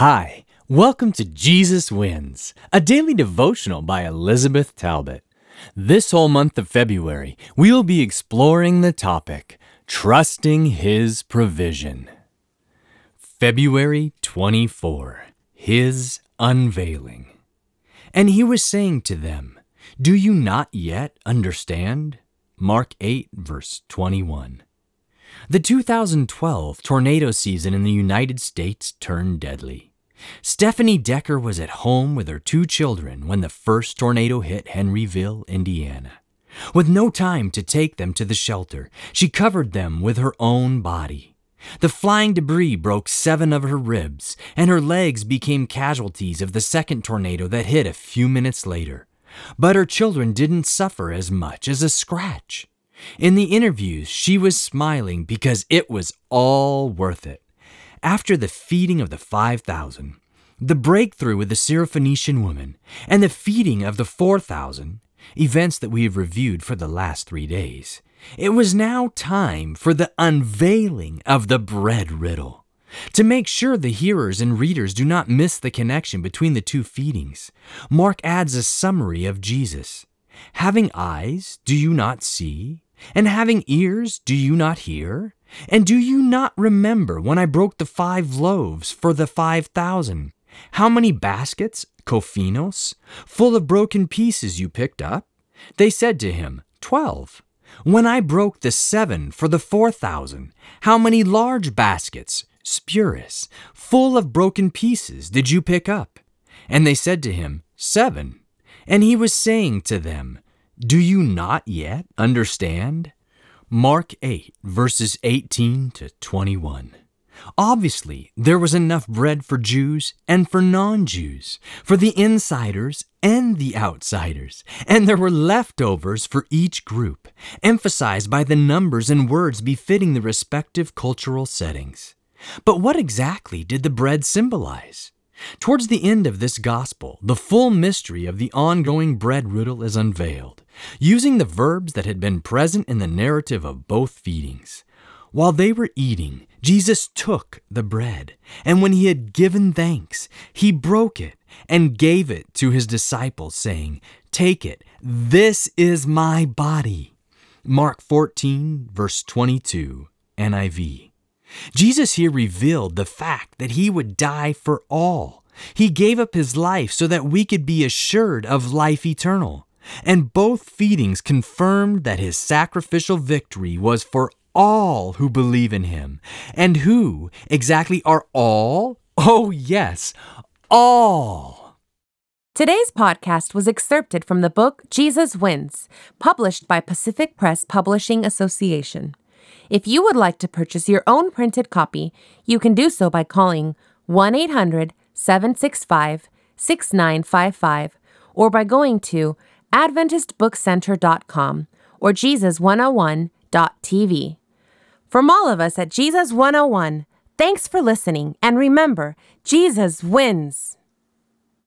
Hi, welcome to Jesus Wins, a daily devotional by Elizabeth Talbot. This whole month of February, we'll be exploring the topic Trusting His Provision. February 24, His Unveiling. And he was saying to them, Do you not yet understand? Mark 8, verse 21. The 2012 tornado season in the United States turned deadly. Stephanie Decker was at home with her two children when the first tornado hit Henryville, Indiana. With no time to take them to the shelter, she covered them with her own body. The flying debris broke seven of her ribs, and her legs became casualties of the second tornado that hit a few minutes later. But her children didn't suffer as much as a scratch. In the interviews, she was smiling because it was all worth it. After the feeding of the 5,000, the breakthrough with the Syrophoenician woman, and the feeding of the 4,000, events that we have reviewed for the last three days, it was now time for the unveiling of the bread riddle. To make sure the hearers and readers do not miss the connection between the two feedings, Mark adds a summary of Jesus. Having eyes, do you not see? And having ears, do you not hear? And do you not remember when I broke the five loaves for the five thousand? How many baskets, kophinos, full of broken pieces you picked up? They said to him, Twelve. When I broke the seven for the four thousand, how many large baskets, spyris, full of broken pieces, did you pick up? And they said to him, Seven. And he was saying to them, Do you not yet understand? Mark 8, verses 18 to 21. Obviously, there was enough bread for Jews and for non Jews, for the insiders and the outsiders, and there were leftovers for each group, emphasized by the numbers and words befitting the respective cultural settings. But what exactly did the bread symbolize? Towards the end of this gospel, the full mystery of the ongoing bread riddle is unveiled, using the verbs that had been present in the narrative of both feedings. While they were eating, Jesus took the bread, and when he had given thanks, he broke it and gave it to his disciples, saying, Take it, this is my body. Mark 14, verse 22, NIV. Jesus here revealed the fact that he would die for all. He gave up his life so that we could be assured of life eternal. And both feedings confirmed that his sacrificial victory was for all who believe in him. And who exactly are all? Oh, yes, all. Today's podcast was excerpted from the book Jesus Wins, published by Pacific Press Publishing Association. If you would like to purchase your own printed copy, you can do so by calling 1 800 765 6955 or by going to AdventistBookCenter.com or Jesus101.tv. From all of us at Jesus 101, thanks for listening and remember, Jesus wins.